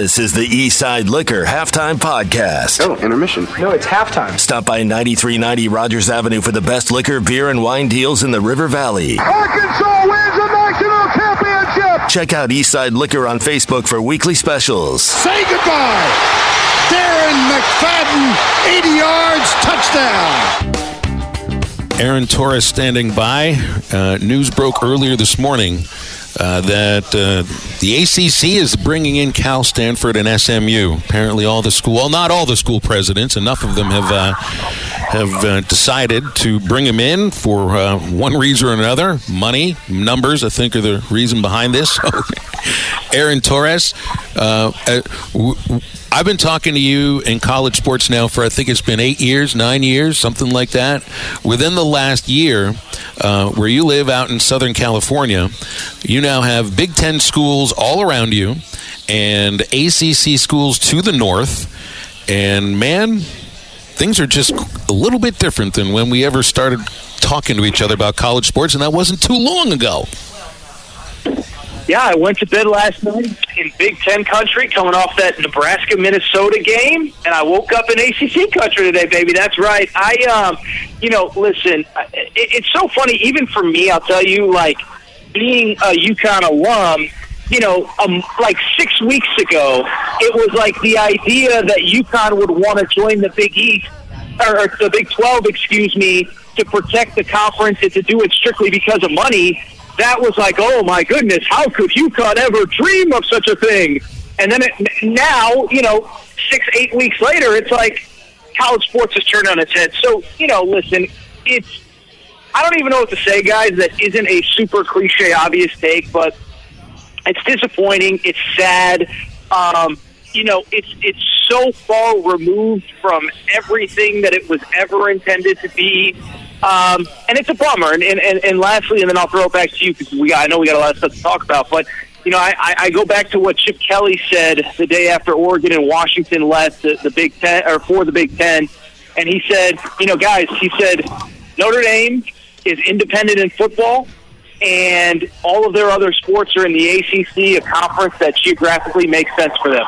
This is the Eastside Liquor Halftime Podcast. Oh, intermission. No, it's halftime. Stop by 9390 Rogers Avenue for the best liquor, beer, and wine deals in the River Valley. Arkansas wins the national championship. Check out Eastside Liquor on Facebook for weekly specials. Say goodbye. Darren McFadden, 80 yards, touchdown. Aaron Torres standing by. Uh, news broke earlier this morning uh, that uh, the ACC is bringing in Cal, Stanford, and SMU. Apparently, all the school, well, not all the school presidents, enough of them have uh, have uh, decided to bring him in for uh, one reason or another. Money, numbers, I think, are the reason behind this. Aaron Torres. Uh, w- I've been talking to you in college sports now for I think it's been eight years, nine years, something like that. Within the last year, uh, where you live out in Southern California, you now have Big Ten schools all around you and ACC schools to the north. And man, things are just a little bit different than when we ever started talking to each other about college sports, and that wasn't too long ago. Yeah, I went to bed last night in Big Ten country, coming off that Nebraska Minnesota game, and I woke up in ACC country today, baby. That's right. I, um, you know, listen, it, it's so funny, even for me. I'll tell you, like being a UConn alum. You know, um, like six weeks ago, it was like the idea that UConn would want to join the Big East or the Big Twelve, excuse me, to protect the conference and to do it strictly because of money that was like, oh my goodness, how could UConn ever dream of such a thing? And then it, now, you know, six, eight weeks later, it's like college sports has turned on its head. So, you know, listen, it's, I don't even know what to say, guys, that isn't a super cliche, obvious take, but it's disappointing. It's sad. Um, you know, it's it's so far removed from everything that it was ever intended to be. Um, and it's a bummer. And, and, and, lastly, and then I'll throw it back to you because we I know we got a lot of stuff to talk about. But you know, I, I go back to what Chip Kelly said the day after Oregon and Washington left the, the Big Ten or for the Big Ten, and he said, you know, guys, he said Notre Dame is independent in football. And all of their other sports are in the ACC, a conference that geographically makes sense for them.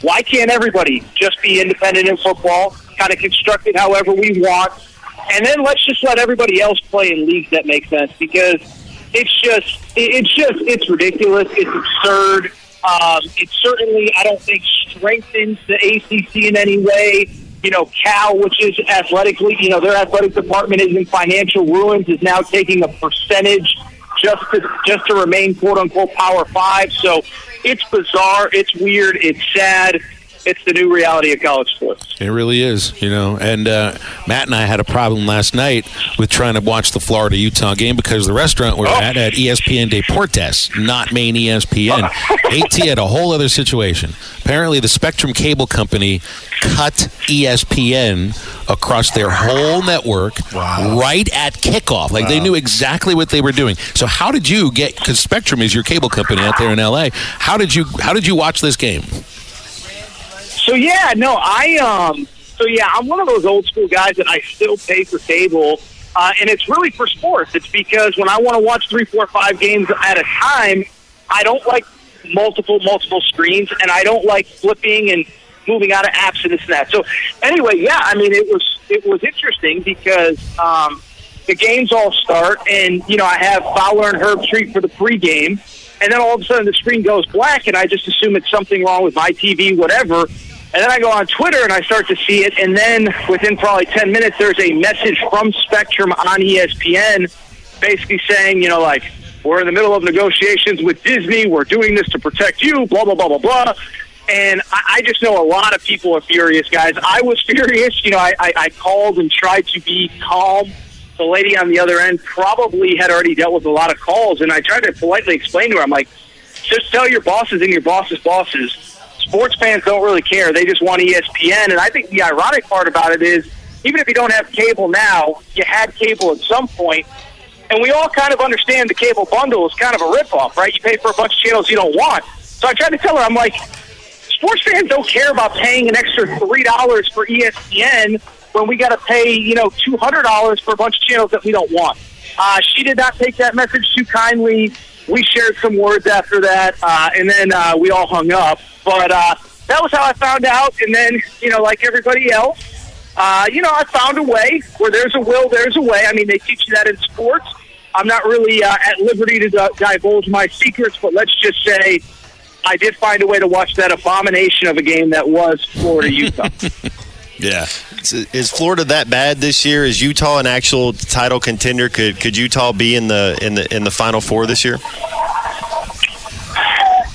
Why can't everybody just be independent in football, kind of construct it however we want, and then let's just let everybody else play in leagues that make sense because it's just it's just it's ridiculous. It's absurd. Um, it certainly I don't think strengthens the ACC in any way. You know, Cal, which is athletically, you know, their athletic department is in financial ruins, is now taking a percentage just to just to remain quote unquote Power Five. So it's bizarre. It's weird. It's sad it's the new reality of college sports. It really is, you know. And uh, Matt and I had a problem last night with trying to watch the Florida Utah game because the restaurant we're oh. at at ESPN Deportes, not main ESPN. AT had a whole other situation. Apparently, the Spectrum Cable Company cut ESPN across their whole network wow. right at kickoff. Like wow. they knew exactly what they were doing. So how did you get? Because Spectrum is your cable company out there in LA. How did you? How did you watch this game? So yeah, no, I um, so yeah, I'm one of those old school guys that I still pay for cable, uh, and it's really for sports. It's because when I want to watch three, four, five games at a time, I don't like multiple, multiple screens, and I don't like flipping and moving out of apps and this and that. So anyway, yeah, I mean, it was it was interesting because um, the games all start, and you know, I have Fowler and Herbstreit for the pregame. And then all of a sudden the screen goes black, and I just assume it's something wrong with my TV, whatever. And then I go on Twitter and I start to see it. And then within probably 10 minutes, there's a message from Spectrum on ESPN basically saying, you know, like, we're in the middle of negotiations with Disney. We're doing this to protect you, blah, blah, blah, blah, blah. And I, I just know a lot of people are furious, guys. I was furious. You know, I, I, I called and tried to be calm. The lady on the other end probably had already dealt with a lot of calls. And I tried to politely explain to her, I'm like, just tell your bosses and your bosses' bosses sports fans don't really care. They just want ESPN. And I think the ironic part about it is, even if you don't have cable now, you had cable at some point. and we all kind of understand the cable bundle is kind of a ripoff, right? You pay for a bunch of channels you don't want. So I tried to tell her, I'm like, sports fans don't care about paying an extra three dollars for ESPN when we got to pay, you know, two hundred dollars for a bunch of channels that we don't want. Uh, she did not take that message too kindly. We shared some words after that, uh, and then uh, we all hung up. But uh, that was how I found out. And then, you know, like everybody else, uh, you know, I found a way. Where there's a will, there's a way. I mean, they teach you that in sports. I'm not really uh, at liberty to divulge my secrets, but let's just say I did find a way to watch that abomination of a game that was Florida Utah. Yeah. Is Florida that bad this year? Is Utah an actual title contender? Could could Utah be in the in the in the final four this year?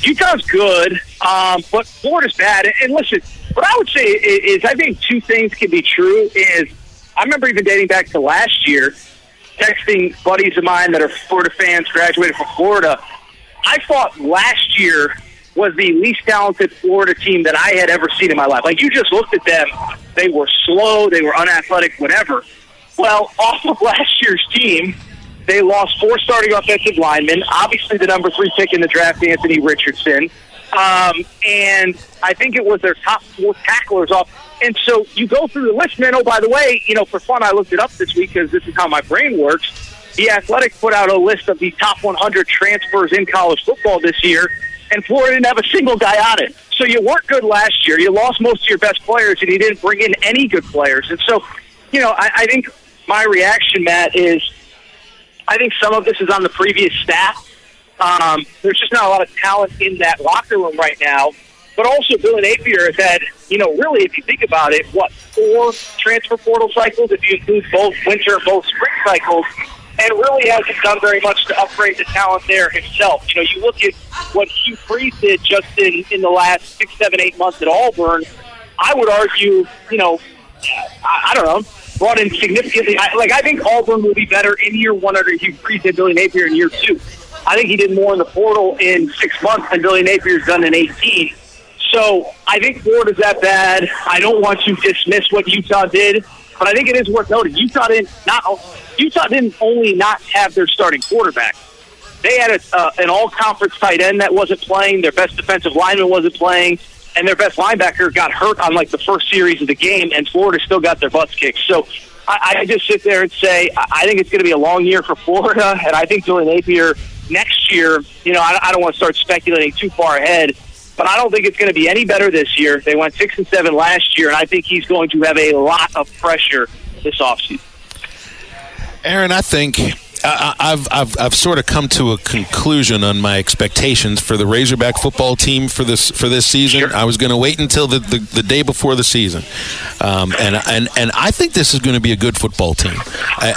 Utah's good, um, but Florida's bad. And listen, what I would say is, is I think two things can be true. Is I remember even dating back to last year, texting buddies of mine that are Florida fans, graduated from Florida. I thought last year was the least talented Florida team that I had ever seen in my life. Like you just looked at them, they were slow, they were unathletic, whatever. Well, off of last year's team, they lost four starting offensive linemen. Obviously, the number three pick in the draft, Anthony Richardson. Um, and I think it was their top four tacklers off. And so you go through the list, man. Oh, by the way, you know, for fun, I looked it up this week because this is how my brain works. The Athletic put out a list of the top 100 transfers in college football this year, and Florida didn't have a single guy on it. So you weren't good last year. You lost most of your best players, and you didn't bring in any good players. And so, you know, I, I think my reaction, Matt, is I think some of this is on the previous staff. Um, there's just not a lot of talent in that locker room right now. But also, Billy Napier has had, you know, really, if you think about it, what, four transfer portal cycles, if you include both winter and both spring cycles, and really hasn't done very much to upgrade the talent there himself. You know, you look at what Hugh Freeze did just in, in the last six, seven, eight months at Auburn. I would argue, you know, I, I don't know, brought in significantly. I, like I think Auburn will be better in year one under Hugh Freeze than Billy Napier in year two. I think he did more in the portal in six months than Billy Napier's done in 18. So I think Florida's that bad. I don't want to dismiss what Utah did, but I think it is worth noting. Utah didn't not Utah didn't only not have their starting quarterback. They had a, uh, an all-conference tight end that wasn't playing. Their best defensive lineman wasn't playing, and their best linebacker got hurt on like the first series of the game. And Florida still got their butts kicked. So I, I just sit there and say I think it's going to be a long year for Florida, and I think Billy Napier next year. You know, I, I don't want to start speculating too far ahead but I don't think it's going to be any better this year. They went six and seven last year, and I think he's going to have a lot of pressure this offseason. Aaron, I think I, I've, I've, I've sort of come to a conclusion on my expectations for the Razorback football team for this for this season. Sure. I was going to wait until the, the, the, day before the season, um, and and and I think this is going to be a good football team,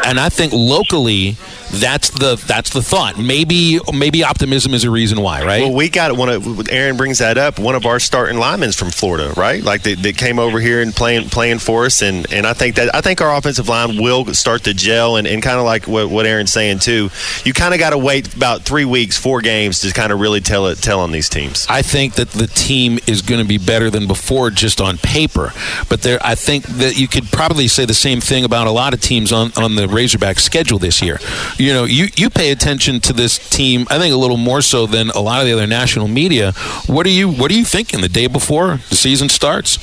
and I think locally that's the that's the thought. Maybe maybe optimism is a reason why, right? Well, we got one of Aaron brings that up. One of our starting linemen's from Florida, right? Like they, they came over here and playing playing for us, and and I think that I think our offensive line will start to gel, and, and kind of like what, what Aaron's saying too. You kind of got to wait about three weeks, four games to kind of really tell it tell on these teams. I think that the team is going to be better than before, just on paper. But there, I think that you could probably say the same thing about a lot of teams on on the Razorback schedule this year you know, you, you pay attention to this team, I think a little more so than a lot of the other national media. What are you what are you thinking the day before the season starts?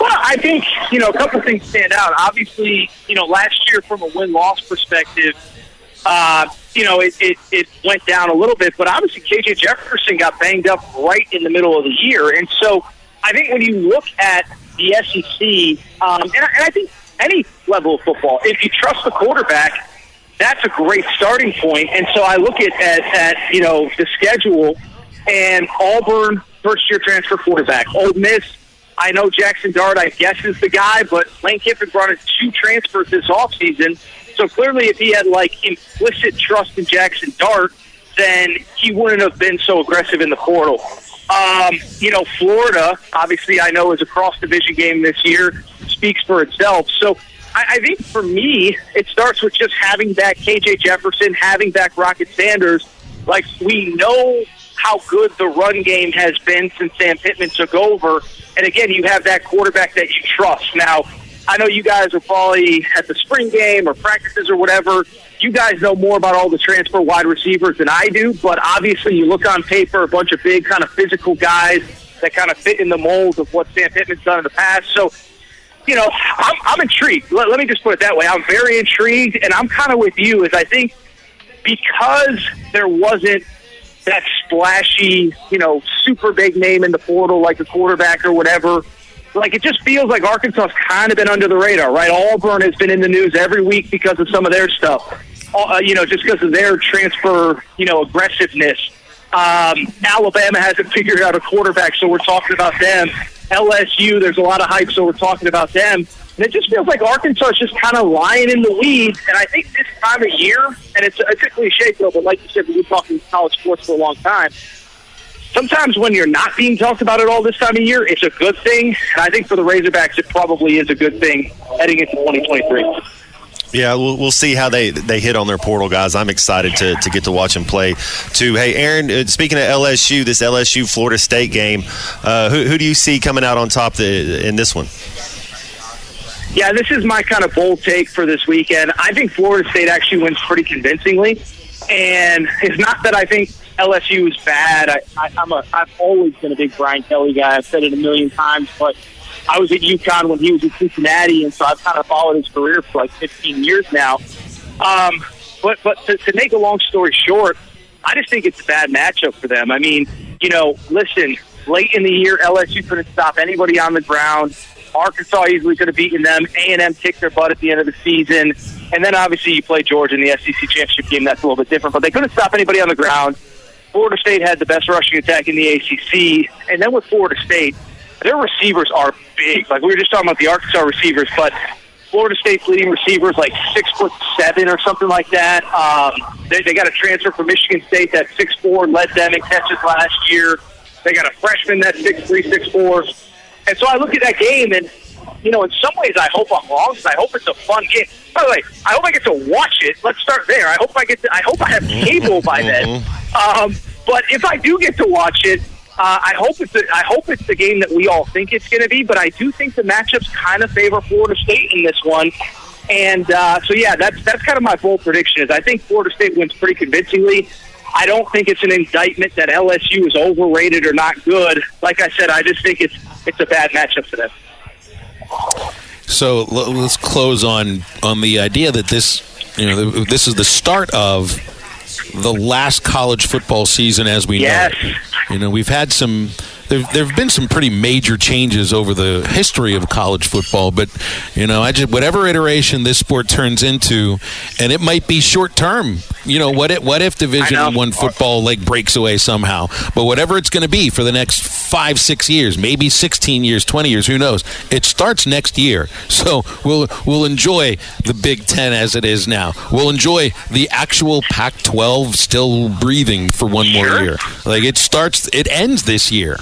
Well, I think, you know, a couple things stand out. Obviously, you know, last year from a win loss perspective, uh, you know, it, it, it went down a little bit, but obviously KJ Jefferson got banged up right in the middle of the year. And so I think when you look at the SEC, um, and, I, and I think any level of football. If you trust the quarterback, that's a great starting point. And so I look at, at, at you know the schedule and Auburn first year transfer quarterback, Ole Miss. I know Jackson Dart, I guess, is the guy, but Lane Kiffin brought in two transfers this offseason. So clearly, if he had like implicit trust in Jackson Dart, then he wouldn't have been so aggressive in the portal. Um, you know, Florida, obviously, I know is a cross division game this year speaks for itself. So I, I think for me, it starts with just having back KJ Jefferson, having back Rocket Sanders. Like we know how good the run game has been since Sam Pittman took over. And again, you have that quarterback that you trust. Now, I know you guys are probably at the spring game or practices or whatever. You guys know more about all the transfer wide receivers than I do, but obviously you look on paper, a bunch of big kind of physical guys that kind of fit in the mold of what Sam Pittman's done in the past. So you know, I'm, I'm intrigued. Let, let me just put it that way. I'm very intrigued, and I'm kind of with you. As I think because there wasn't that splashy, you know, super big name in the portal like a quarterback or whatever. Like it just feels like Arkansas's kind of been under the radar, right? Auburn has been in the news every week because of some of their stuff. Uh, you know, just because of their transfer, you know, aggressiveness. Um, Alabama hasn't figured out a quarterback, so we're talking about them. LSU, there's a lot of hype, so we're talking about them. And it just feels like Arkansas is just kind of lying in the weeds. And I think this time of year, and it's, it's a cliche, though, but like you said, we've been talking college sports for a long time. Sometimes when you're not being talked about at all this time of year, it's a good thing. And I think for the Razorbacks, it probably is a good thing heading into 2023. Yeah, we'll, we'll see how they, they hit on their portal, guys. I'm excited to, to get to watch them play, too. Hey, Aaron, uh, speaking of LSU, this LSU Florida State game, uh, who, who do you see coming out on top the, in this one? Yeah, this is my kind of bold take for this weekend. I think Florida State actually wins pretty convincingly. And it's not that I think LSU is bad. I, I, I'm a, I've always been a big Brian Kelly guy. I've said it a million times, but – I was at UConn when he was at Cincinnati, and so I've kind of followed his career for like 15 years now. Um, but but to, to make a long story short, I just think it's a bad matchup for them. I mean, you know, listen, late in the year, LSU couldn't stop anybody on the ground. Arkansas easily could have beaten them. A and M kicked their butt at the end of the season, and then obviously you play Georgia in the SEC championship game. That's a little bit different, but they couldn't stop anybody on the ground. Florida State had the best rushing attack in the ACC, and then with Florida State, their receivers are big. Like we were just talking about the Arkansas receivers, but Florida State's leading receivers like six foot seven or something like that. Um, they, they got a transfer from Michigan State that six four led them in catches last year. They got a freshman that's six three six four, and so I look at that game and you know in some ways I hope I'm wrong because I hope it's a fun game. By the way, I hope I get to watch it. Let's start there. I hope I get to. I hope I have cable by then. Um, but if I do get to watch it, uh, I hope it's a, I hope it's the game that we all think it's going to be, but I do think the matchups kind of favor Florida State in this one. And uh, so, yeah, that's that's kind of my bold prediction. Is I think Florida State wins pretty convincingly. I don't think it's an indictment that LSU is overrated or not good. Like I said, I just think it's it's a bad matchup for them. So let's close on on the idea that this you know this is the start of the last college football season as we yes. know. You know, we've had some there there have been some pretty major changes over the history of college football, but you know, I just whatever iteration this sport turns into, and it might be short term. You know, what if, what if Division One football like breaks away somehow? But whatever it's going to be for the next five, six years, maybe sixteen years, twenty years, who knows? It starts next year, so we'll we'll enjoy the Big Ten as it is now. We'll enjoy the actual Pac-12 still breathing for one more year. Like it starts, it ends this year.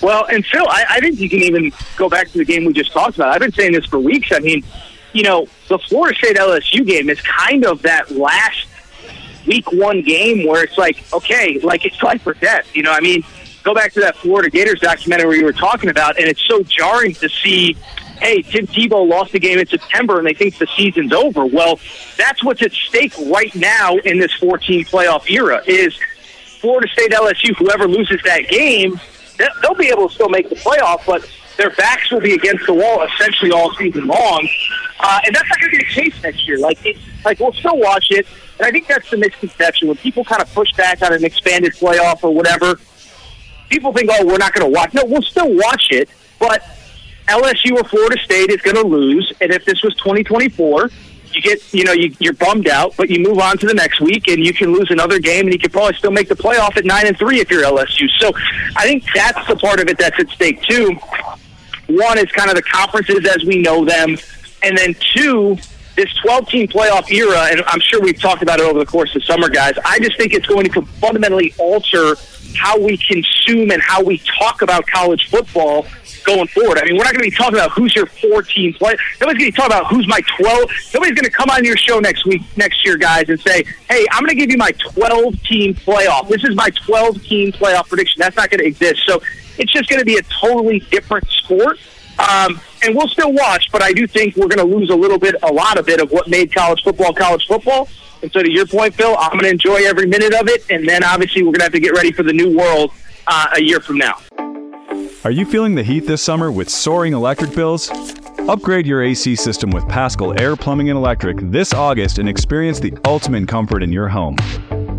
Well, and Phil, I, I think you can even go back to the game we just talked about. I've been saying this for weeks. I mean, you know, the Florida State LSU game is kind of that last week one game where it's like, okay, like it's life or death. You know, I mean, go back to that Florida Gators documentary you were talking about, and it's so jarring to see. Hey, Tim Tebow lost the game in September, and they think the season's over. Well, that's what's at stake right now in this 14 playoff era. Is Florida State LSU? Whoever loses that game they'll be able to still make the playoff, but their backs will be against the wall essentially all season long. Uh, and that's not going to be the case next year. Like, it, like we'll still watch it, and I think that's the misconception when people kind of push back on an expanded playoff or whatever. People think, "Oh, we're not going to watch." No, we'll still watch it, but LSU or Florida State is going to lose. And if this was 2024, you get, you know, you, you're bummed out, but you move on to the next week, and you can lose another game, and you could probably still make the playoff at nine and three if you're LSU. So, I think that's the part of it that's at stake too. One is kind of the conferences as we know them, and then two, this 12 team playoff era, and I'm sure we've talked about it over the course of summer, guys. I just think it's going to fundamentally alter how we consume and how we talk about college football going forward. I mean, we're not going to be talking about who's your 14 play. Nobody's going to be talking about who's my 12. Nobody's going to come on your show next week, next year, guys, and say, hey, I'm going to give you my 12 team playoff. This is my 12 team playoff prediction. That's not going to exist. So it's just going to be a totally different sport. Um, and we'll still watch, but I do think we're going to lose a little bit, a lot of it of what made college football college football. And so, to your point, Phil, I'm going to enjoy every minute of it. And then, obviously, we're going to have to get ready for the new world uh, a year from now. Are you feeling the heat this summer with soaring electric bills? Upgrade your AC system with Paschal Air Plumbing and Electric this August and experience the ultimate comfort in your home.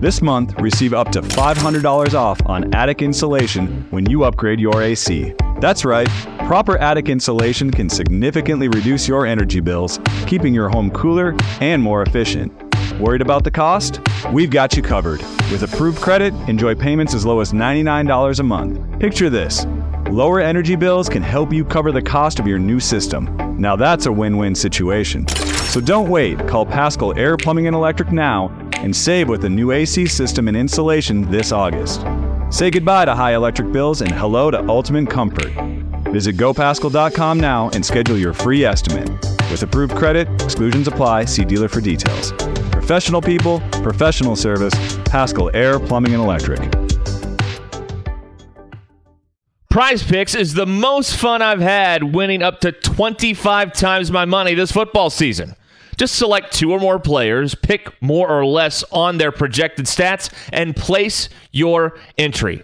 This month, receive up to $500 off on attic insulation when you upgrade your AC. That's right, proper attic insulation can significantly reduce your energy bills, keeping your home cooler and more efficient. Worried about the cost? We've got you covered. With approved credit, enjoy payments as low as $99 a month. Picture this lower energy bills can help you cover the cost of your new system. Now that's a win win situation. So don't wait. Call Paschal Air Plumbing and Electric now and save with a new AC system and insulation this August. Say goodbye to high electric bills and hello to ultimate comfort. Visit gopaschal.com now and schedule your free estimate. With approved credit, exclusions apply. See dealer for details. Professional people, professional service, Paschal Air Plumbing and Electric. Prize Picks is the most fun I've had winning up to 25 times my money this football season. Just select two or more players, pick more or less on their projected stats, and place your entry.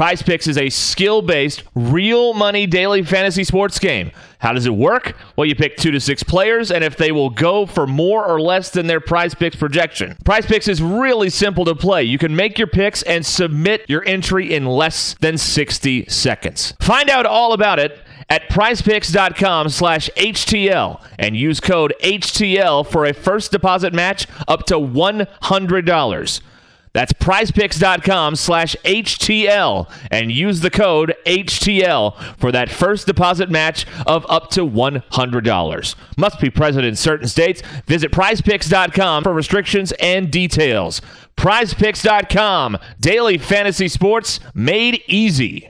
Prize Picks is a skill based, real money daily fantasy sports game. How does it work? Well, you pick two to six players, and if they will go for more or less than their Prize Picks projection. Prize Picks is really simple to play. You can make your picks and submit your entry in less than 60 seconds. Find out all about it at prizepicks.com slash HTL and use code HTL for a first deposit match up to $100. That's prizepicks.com slash HTL and use the code HTL for that first deposit match of up to $100. Must be present in certain states. Visit prizepicks.com for restrictions and details. Prizepicks.com, daily fantasy sports made easy.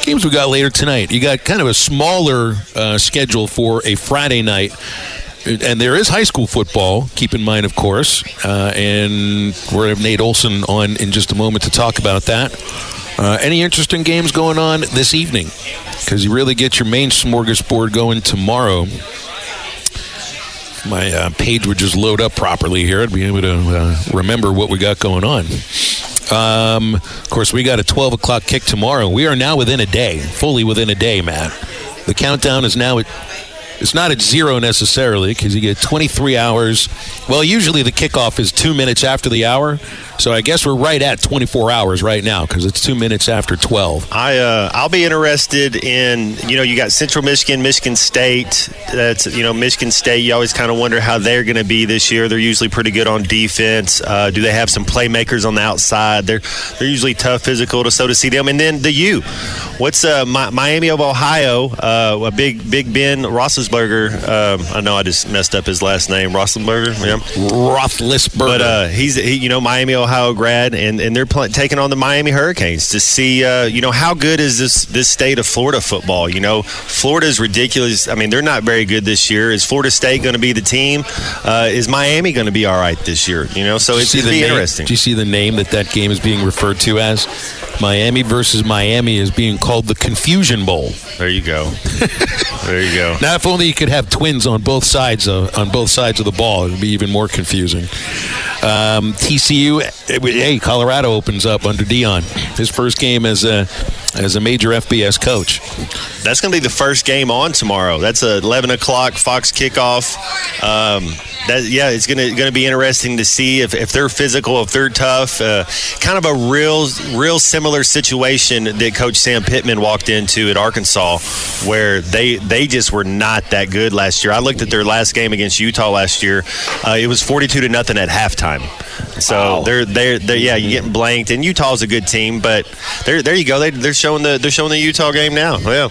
Games we got later tonight. You got kind of a smaller uh, schedule for a Friday night. And there is high school football, keep in mind, of course. Uh, and we're to have Nate Olson on in just a moment to talk about that. Uh, any interesting games going on this evening? Because you really get your main smorgasbord going tomorrow. My uh, page would just load up properly here, I'd be able to uh, remember what we got going on. Um, of course, we got a 12 o'clock kick tomorrow. We are now within a day, fully within a day, Matt. The countdown is now at. It's not at zero necessarily because you get 23 hours. Well, usually the kickoff is two minutes after the hour, so I guess we're right at 24 hours right now because it's two minutes after 12. I uh, I'll be interested in you know you got Central Michigan, Michigan State. That's you know Michigan State. You always kind of wonder how they're going to be this year. They're usually pretty good on defense. Uh, do they have some playmakers on the outside? They're they're usually tough, physical. To so to see them, and then the U. What's uh, Mi- Miami of Ohio? Uh, a big Big Ben Roethlisberger. Um, I know I just messed up his last name. Roethlisberger. Yeah. Roethlisberger. But uh, he's he, you know Miami Ohio grad, and, and they're pl- taking on the Miami Hurricanes to see uh, you know how good is this this state of Florida football. You know Florida is ridiculous. I mean they're not very good this year. Is Florida State going to be the team? Uh, is Miami going to be all right this year? You know so it's going to be name- interesting. Do you see the name that that game is being referred to as? Miami versus Miami is being called the Confusion Bowl. There you go. there you go. Now, if only you could have twins on both sides of, on both sides of the ball, it'd be even more confusing. Um, TCU, hey, Colorado opens up under Deion. His first game as a as a major FBS coach. That's going to be the first game on tomorrow. That's a 11 o'clock Fox kickoff. Um, that yeah, it's going to going to be interesting to see if, if they're physical, if they're tough. Uh, kind of a real real similar situation that Coach Sam Pittman walked into at Arkansas, where they they just were not that good last year. I looked at their last game against Utah last year. Uh, it was 42 to nothing at halftime. So they're, they're they're yeah, you're getting blanked. And Utah's a good team, but there there you go. They, they're showing the they're showing the Utah game now. Yeah.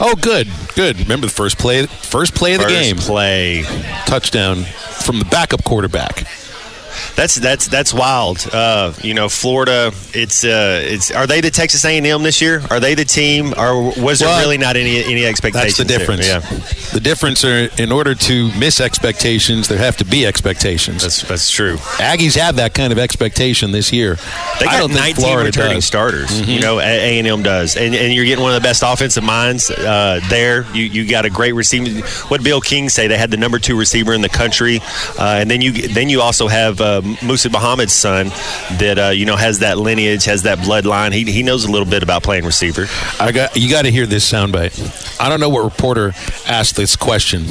Oh, good, good. Remember the first play, first play of the First game, play. touchdown from the backup quarterback. That's that's that's wild. Uh, you know, Florida. It's uh, it's. Are they the Texas A&M this year? Are they the team, or was there really not any any expectations? That's the there? difference. Yeah, The difference are in order to miss expectations, there have to be expectations. that's that's true. Aggies have that kind of expectation this year. They I got don't think 19 Florida returning does. starters. You know, A and M does, and and you're getting one of the best offensive minds uh, there. You you got a great receiver. What Bill King say? They had the number two receiver in the country, uh, and then you then you also have uh, Muhsin Muhammad's son that uh, you know has that lineage, has that bloodline. He he knows a little bit about playing receiver. I got you got to hear this soundbite. I don't know what reporter asked this question.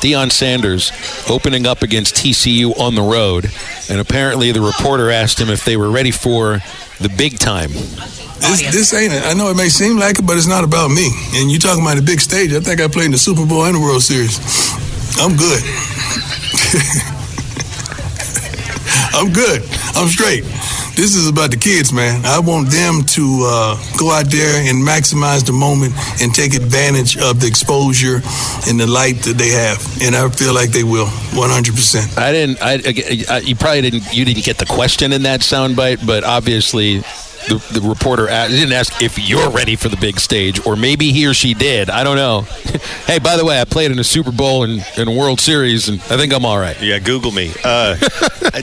Deion Sanders opening up against TCU on the road, and apparently the reporter asked him if they were ready for the big time. This, this ain't it. I know it may seem like it, but it's not about me. And you talking about the big stage. I think I played in the Super Bowl and the World Series. I'm good. I'm good. I'm straight. This is about the kids, man. I want them to uh, go out there and maximize the moment and take advantage of the exposure and the light that they have. And I feel like they will, 100%. I didn't. I, I you probably didn't. You didn't get the question in that soundbite, but obviously. The, the reporter asked, didn't ask if you're ready for the big stage, or maybe he or she did. I don't know. hey, by the way, I played in a Super Bowl and in a World Series, and I think I'm all right. Yeah, Google me. Uh,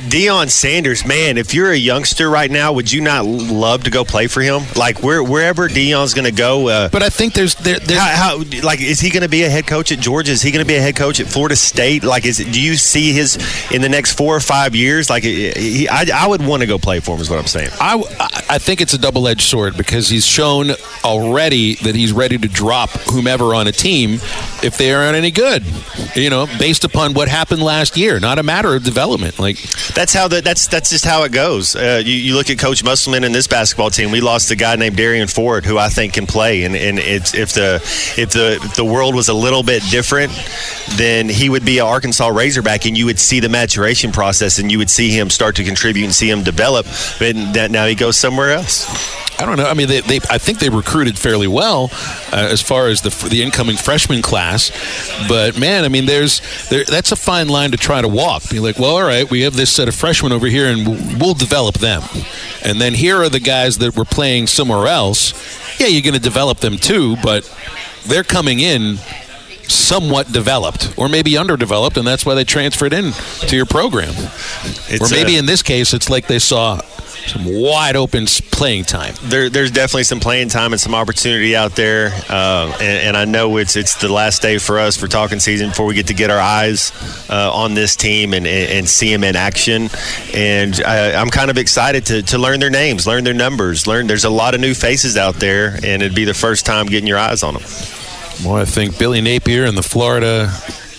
Deion Sanders, man, if you're a youngster right now, would you not love to go play for him? Like where, wherever Deion's going to go. Uh, But I think there's there, there's how, how, like, is he going to be a head coach at Georgia? Is he going to be a head coach at Florida State? Like, is do you see his in the next four or five years? Like, he, I, I would want to go play for him. Is what I'm saying. I, I think it's a double edged sword because he's shown already that he's ready to drop whomever on a team if they aren't any good. You know, based upon what happened last year, not a matter of development. Like That's how the, that's that's just how it goes. Uh, you, you look at Coach Musselman and this basketball team. We lost a guy named Derrian Ford, who I think can play. And, and if the if the the world was a little bit different, then he would be an Arkansas Razorback, and you would see the maturation process, and you would see him start to contribute and see him develop. But now he goes somewhere else. I don't know. I mean, they, they I think they recruited fairly well uh, as far as the the incoming freshman class. But man, I mean, there's there, that's a fine line to try to walk. Be like, well, all right, we have this set of freshmen over here, and we'll, we'll develop them. And then here are the guys that were playing somewhere else. Yeah, you're going to develop them too, but they're coming in somewhat developed or maybe underdeveloped and that's why they transferred in to your program It's, or maybe uh, in this case it's like they saw some wide open playing time there, there's definitely some playing time and some opportunity out there, uh, and, and I know it's it's the last day for us for talking season before we get to get our eyes uh, on this team and, and, and see them in action. And I, I'm kind of excited to, to learn their names, learn their numbers, learn. There's a lot of new faces out there, and it'd be the first time getting your eyes on them. Well, I think Billy Napier and the Florida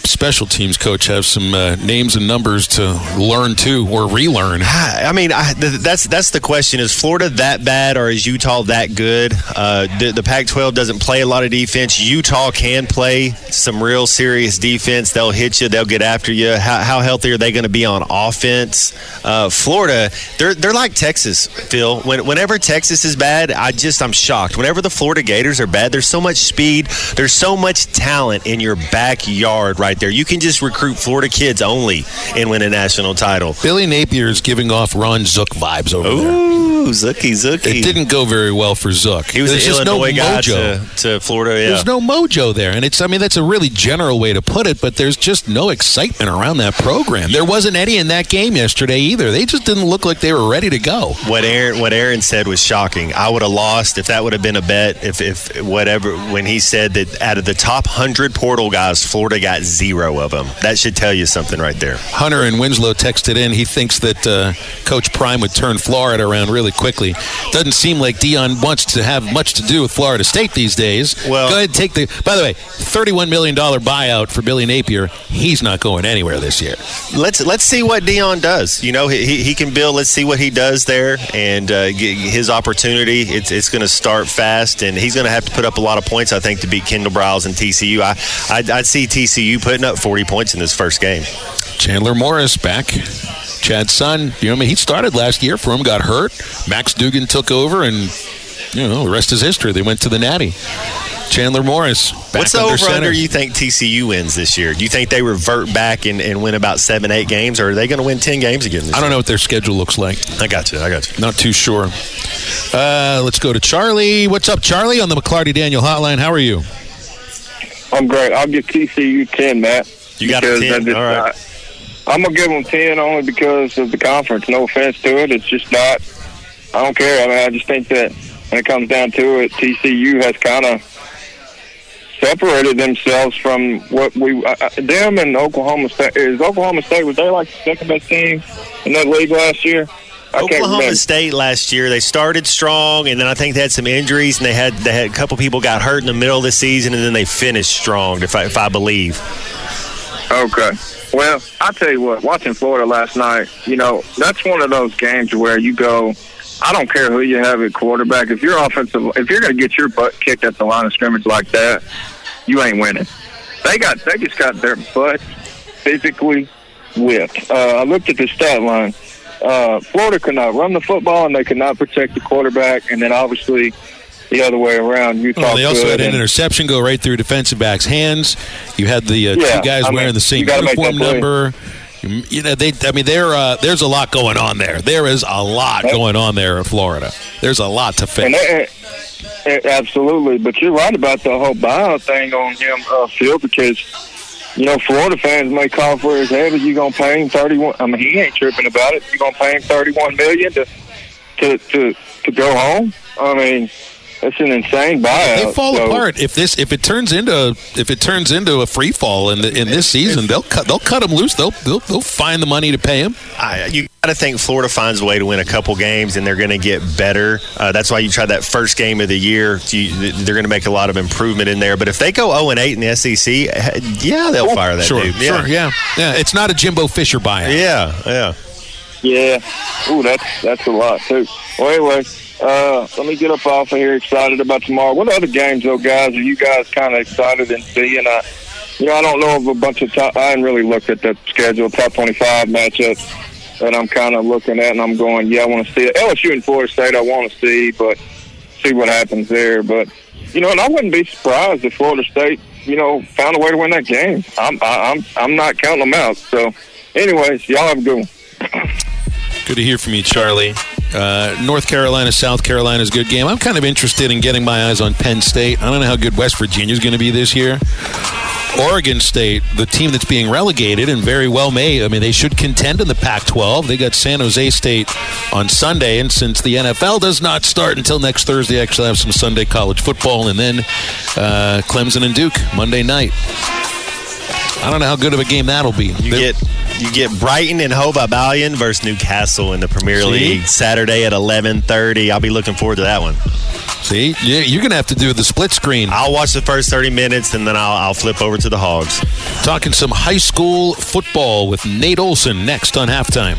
special teams coach have some uh, names and numbers to learn too or relearn. I mean, I, th- that's that's the question: Is Florida that bad, or is Utah that good? Uh, the, the Pac-12 doesn't play a lot of defense. Utah can play some real serious defense. They'll hit you. They'll get after you. How, how healthy are they going to be on offense? Uh, Florida, they're they're like Texas, Phil. When, whenever Texas is bad, I just I'm shocked. Whenever the Florida Gators are bad, there's so much speed. There's so much talent in your backyard right there. You can just recruit Florida kids only and win a national title. Billy Napier is giving off Ron Zook vibes over there. Ooh, Zookie, Zookie. It didn't go very well for Zook. He was There's an Illinois no guy mojo. to, to Florida. Yeah. There's no mojo there, and it's. I mean, that's a really general way to put it, but there's just no excitement around that program. There wasn't any in that game yesterday either. They just didn't look like they were ready to go. what Aaron what Aaron said was shocking. I would have lost if that would have been a bet. If if whatever when he said that out of the top hundred portal guys, Florida got zero of them. That should tell you something right there. Hunter and Winslow texted in. He thinks that uh, Coach Prime would turn Florida around really quickly. Doesn't seem like Deion wants to have much to do with Florida State these days. Well- go ahead and take the. By the way, thirty-one million dollar buyout for Billy Napier. He's not going anywhere this year. Let's let's see what Deion does. You know, he, he- can build. Let's see what he does there and uh, his opportunity. It's it's going to start fast, and he's going to have to put up a lot of points. I think to beat Kendal Briles and TCU. I I'd, I'd see TCU putting up 40 points in this first game. Chandler Morris back. Chad's son, you know, I mean, he started last year for him, got hurt. Max Duggan took over, and you know, the rest is history. They went to the Natty. Chandler Morris. What's the over under you think TCU wins this year? Do you think they revert back and, and win about seven, eight games, or are they going to win 10 games again I don't year? know what their schedule looks like. I got you. I got you. Not too sure. Uh, let's go to Charlie. What's up, Charlie, on the McLarty Daniel hotline? How are you? I'm great. I'll give TCU 10, Matt. You got a 10? I just- All right. I'm going to give them 10 only because of the conference. No offense to it. It's just not, I don't care. I mean, I just think that when it comes down to it, TCU has kind of separated themselves from what we, uh, them and Oklahoma State. Is Oklahoma State, was they like the second best team in that league last year? I Oklahoma. State last year, they started strong, and then I think they had some injuries, and they had they had a couple people got hurt in the middle of the season, and then they finished strong, if I, if I believe. Okay. Well, I'll tell you what, watching Florida last night, you know, that's one of those games where you go, I don't care who you have at quarterback. If you're offensive, if you're going to get your butt kicked at the line of scrimmage like that, you ain't winning. They got, they just got their butt physically whipped. Uh, I looked at the stat line. Uh, Florida could not run the football and they could not protect the quarterback. And then obviously the other way around, Utah Well, they also had an interception go right through defensive back's hands. You had the uh, Yeah, two guys I mean, wearing the same you gotta make uniform number. You know, they. I mean, there. Uh, there's a lot going on there. There is a lot going on there in Florida. There's a lot to fix. they, eh, absolutely, but you're right about the whole bio thing on him, uh, Phil, because you know Florida fans may call for his head. Are you gonna pay him thirty one? I mean, he ain't tripping about it. You gonna pay him thirty one million to to to to go home? I mean, that's an insane buyout. They fall So- apart if this if it turns into if it turns into a free fall in the, in this season. They'll cut they'll cut him loose. They'll they'll, they'll find the money to pay him. I, you got to think Florida finds a way to win a couple games, and they're going to get better. Uh, that's why you try that first game of the year. You, they're going to make a lot of improvement in there. But if they go zero and eight in the SEC, yeah, they'll fire that Sure, dude. sure, yeah, yeah. It's not a Jimbo Fisher buyout. Yeah, yeah. Yeah. Ooh, that's that's a lot too. Well, anyway, uh, let me get up off of here. Excited about tomorrow. What other games, though, guys? Are you guys kind of excited in seeing? I, you know, I don't know of a bunch of top. I haven't really looked at the schedule, top twenty-five matchups that I'm kind of looking at, and I'm going, yeah, I want to see it. LSU and Florida State, I want to see, but see what happens there. But you know, and I wouldn't be surprised if Florida State, you know, found a way to win that game. I'm I, I'm I'm not counting them out. So, anyways, y'all have a good one. Good to hear from you, Charlie. Uh, North Carolina, South Carolina is a good game. I'm kind of interested in getting my eyes on Penn State. I don't know how good West Virginia is going to be this year. Oregon State, the team that's being relegated and very well may. I mean, they should contend in the Pac 12. They got San Jose State on Sunday, and since the NFL does not start until next Thursday, I actually have some Sunday college football, and then uh, Clemson and Duke Monday night. I don't know how good of a game that'll be. You get you get Brighton and Hove Albion versus Newcastle in the Premier See? League Saturday at eleven thirty. I'll be looking forward to that one. See, yeah, you're going to have to do the split screen. I'll watch the first thirty minutes and then I'll, I'll flip over to the Hogs. Talking some high school football with Nate Olson next on halftime.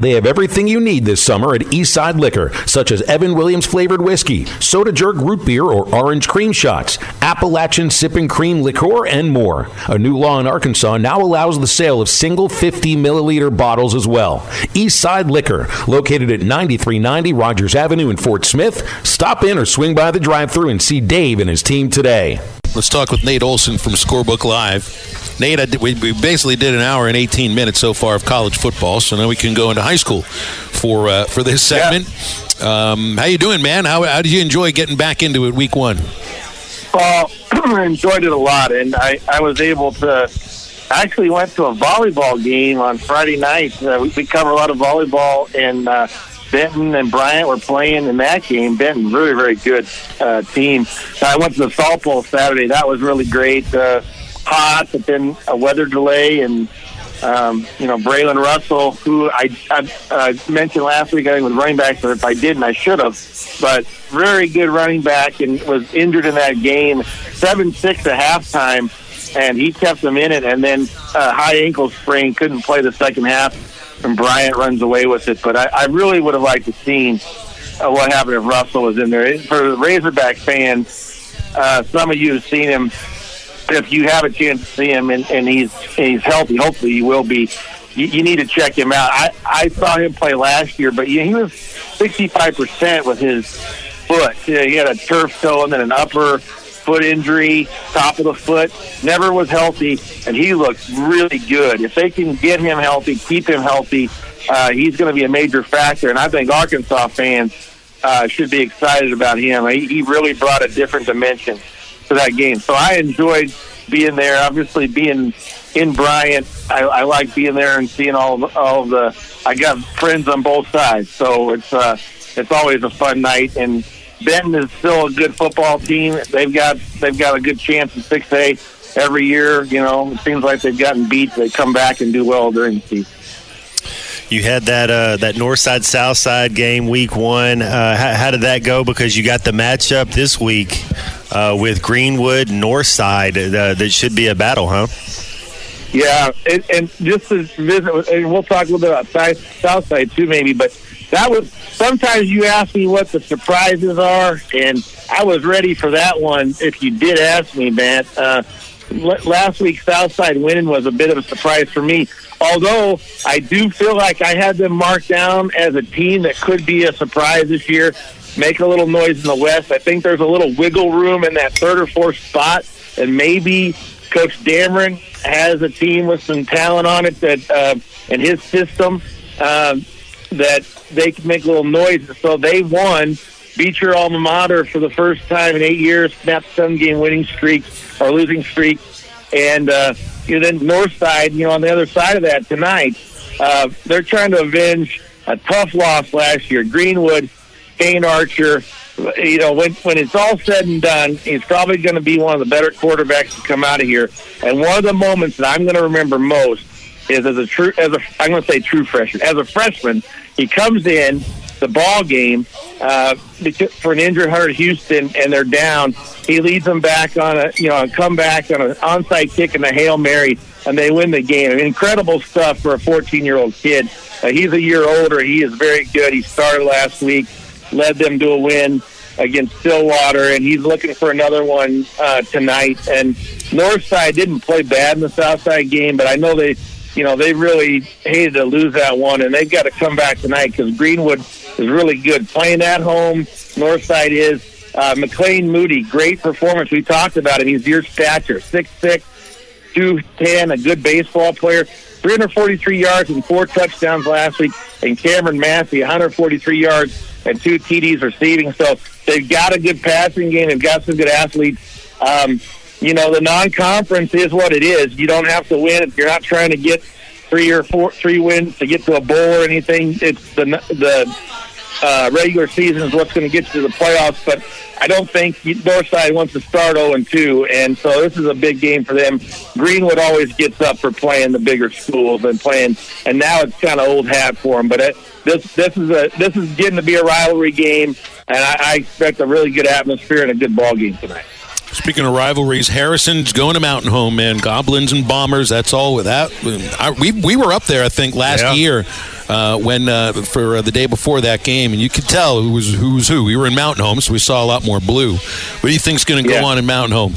They have everything you need this summer at Eastside Liquor, such as Evan Williams flavored whiskey, soda jerk root beer or orange cream shots, Appalachian sipping cream liqueur, and more. A new law in Arkansas now allows the sale of single 50 milliliter bottles as well. Eastside Liquor, located at 9390 Rogers Avenue in Fort Smith. Stop in or swing by the drive through and see Dave and his team today. Let's talk with Nate Olson from Scorebook Live. Nate, I did, we, we basically did an hour and 18 minutes so far of college football, so now we can go into high school for uh, for this segment. Um, how you doing, man? How, how did you enjoy getting back into it week one? Well, I enjoyed it a lot, and I, I was able to. Actually went to a volleyball game on Friday night. Uh, we, we cover a lot of volleyball, and uh, Benton and Bryant were playing in that game. Benton, really, very good uh, team. I went to the softball Saturday. That was really great. Uh, hot, but then a weather delay, and Um, you know, Braylon Russell, who I, I uh, mentioned last week, I think with running backs, or if I didn't, I should have. But very good running back and was injured in that game, seven six at halftime, and he kept them in it. And then uh, high ankle sprain, couldn't play the second half, and Bryant runs away with it. But I, I really would have liked to seen uh, what happened if Russell was in there. For the Razorback fans, uh, some of you have seen him if you have a chance to see him and, and he's and he's healthy, hopefully he will be. You, you need to check him out. I I saw him play last year, but yeah, he was sixty five percent with his foot. Yeah, he had a turf toe and then an upper foot injury, top of the foot. Never was healthy, and he looked really good. If they can get him healthy, keep him healthy, uh, he's going to be a major factor. And I think Arkansas fans uh, should be excited about him. He, he really brought a different dimension to that game. So I enjoyed being there. Obviously, being in Bryant, I, I like being there and seeing all of, all of the. I got friends on both sides, so it's uh, it's always a fun night. And Benton is still a good football team. They've got they've got a good chance in six A every year. You know, it seems like they've gotten beat. They come back and do well during the season. You had that uh, that north side south side game week one. Uh, how, how, did that go? Because you got the matchup this week uh, with Greenwood north side. Uh, that should be a battle, huh? Yeah, and, and just to visit, and we'll talk a little bit about south, south side too, maybe. But that was sometimes you ask me what the surprises are, and I was ready for that one. If you did ask me, Matt. Uh, last week Southside winning was a bit of a surprise for me. Although I do feel like I had them marked down as a team that could be a surprise this year, make a little noise in the West. I think there's a little wiggle room in that third or fourth spot, and maybe Coach Dameron has a team with some talent on it that uh, in his system uh, that they can make little noise. So they won beat your alma mater for the first time in eight years, snapped seven game winning streak or losing streak, and uh, you know, then Northside, you know, on the other side of that tonight, uh, they're trying to avenge a tough loss last year. Greenwood, Kane Archer, you know, when when it's all said and done, he's probably going to be one of the better quarterbacks to come out of here. And one of the moments that I'm going to remember most is as a true, as a I'm going to say true freshman, as a freshman, he comes in the ball game uh, for an injured Hunter Houston, and they're down. He leads them back on a you know a comeback on an onside kick and a hail mary, and they win the game. Incredible stuff for a 14 year old kid. Uh, he's a year older. He is very good. He started last week, led them to a win against Stillwater, and he's looking for another one uh, tonight. And Northside didn't play bad in the Southside game, but I know they you know, they really hated to lose that one, and they've got to come back tonight because Greenwood is really good. Playing at home, Northside is. Uh, McLean Moody, great performance. We talked about him. He's your stature, 6'6", 210, a good baseball player. 343 yards and four touchdowns last week. And Cameron Massey, 143 yards and two TDs receiving. So they've got a good passing game. They've got some good athletes. Um, you know, the non-conference is what it is. You don't have to win you're not trying to get three or four, three wins to get to a bowl or anything. It's the the uh, regular season is what's going to get you to the playoffs. But I don't think Northside wants to start 0 and 2, and so this is a big game for them. Greenwood always gets up for playing the bigger schools and playing, and now it's kind of old hat for them. But it, this this is a this is getting to be a rivalry game, and I, I expect a really good atmosphere and a good ball game tonight. Speaking of rivalries, Harrison's going to Mountain Home, man. Goblins and Bombers. That's all. Without I, we we were up there, I think, last yeah. year uh, when uh, for uh, the day before that game, and you could tell who was who was who. We were in Mountain Home, so we saw a lot more blue. What do you think's going to go yeah. on in Mountain Home?